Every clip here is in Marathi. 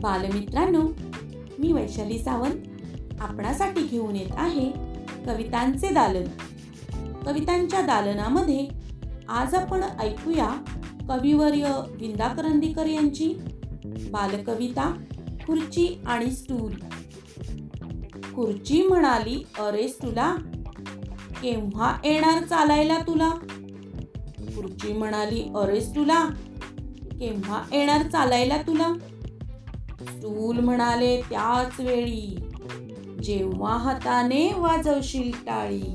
बालमित्रांनो मी वैशाली सावंत आपणासाठी घेऊन येत आहे कवितांचे दालन. कवितांच्या दालनामध्ये आज आपण ऐकूया कविवर्य विंदा करंदीकर यांची बालकविता खुर्ची आणि स्टूल. खुर्ची म्हणाली अरेस तुला केव्हा येणार चालायला तुला? खुर्ची म्हणाली अरेस तुला केव्हा येणार चालायला तुला? स्टूल म्हणाले त्याच वेळी. जेव्हा हाताने वाजवशील टाळी.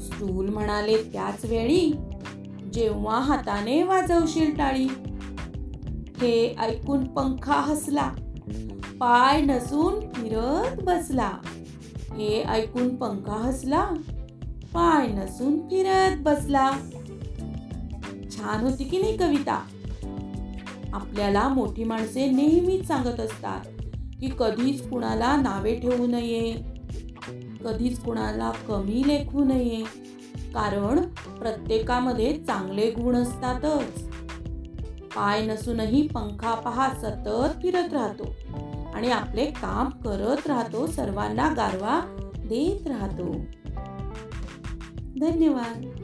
स्टूल म्हणाले त्याच वेळी. जेव्हा हाताने वाजवशील टाळी. हे ऐकून पंखा हसला. पाय नसून फिरत बसला. हे ऐकून पंखा हसला. पाय नसून फिरत बसला. छान होती की नाही कविता? आपल्याला मोठी माणसे नेहमीच सांगत असतात की कधीच कुणाला नावे ठेवू नये कधीच कुणाला कमी लेखू नये. कारण प्रत्येकामध्ये चांगले गुण असतातच. पाय नसूनही पंखा पहा सतत फिरत राहतो. आणि आपले काम करत राहतो सर्वांना गारवा देत राहतो. धन्यवाद.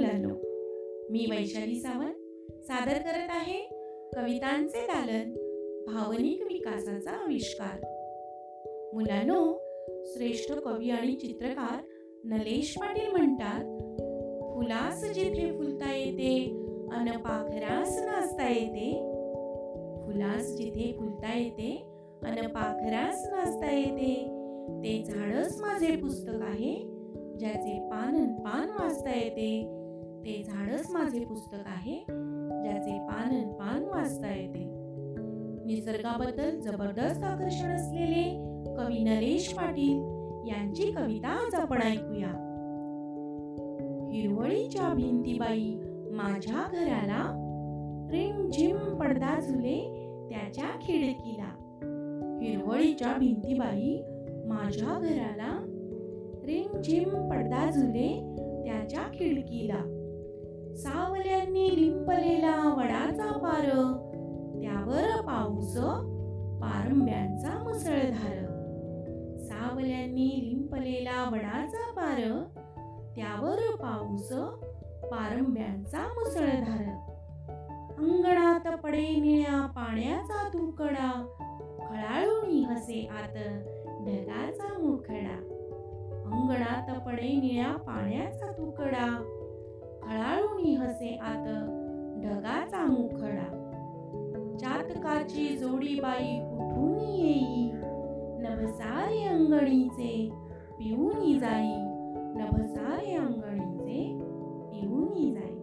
मुलांनो मी वैशाली सावंत सादर करत आहे कवितांचे दालन भावनिक विकासाचा आविष्कार. मुलांनो श्रेष्ठ कवी आणि चित्रकार नलेश पाटील म्हणतात फुलास जिथे फुलता येते अन पाखरास नाचता येते. फुलास जिथे फुलता येते अन पाखरास नाचता येते. ते झाडच माझे पुस्तक आहे ज्याचे पान पान वाचता येते. माझे पुस्तक आहे ज्याचे पान पान वाचता येते. निसर्गाबद्दल जबरदस्त आकर्षण असलेले कवी नरेश पाटील यांची कविता आज आपण ऐकूया. हिरवळीच्या भिंतीबाई माझ्या घराला रिमझिम पडदा झुले त्याच्या खिडकीला. हिरवळीच्या भिंतीबाई माझ्या घराला रिमझिम पडदा झुले त्याच्या खिडकीला. सावल्यांनी लिंपलेला वडाचा पार त्यावर पाऊस पारंब्यांचा मुसळधार सावल्यांनी लिंपलेला वडाचा पार त्यावर पाऊस पारंब्यांचा मुसळधार अंगणात पडे निळ्या पाण्याचा तुकडा खळाळून हसे आत ढगाचा मुखडा. अंगणात पडे निळ्या पाण्याचा तुकडा हसे आत ढगाचा मुखडा. चातकाची जोडी बाई कुठून येई. नभसारे अंगणीचे पिऊनी जाई. नभसारे अंगणीचे पिऊनी जाई.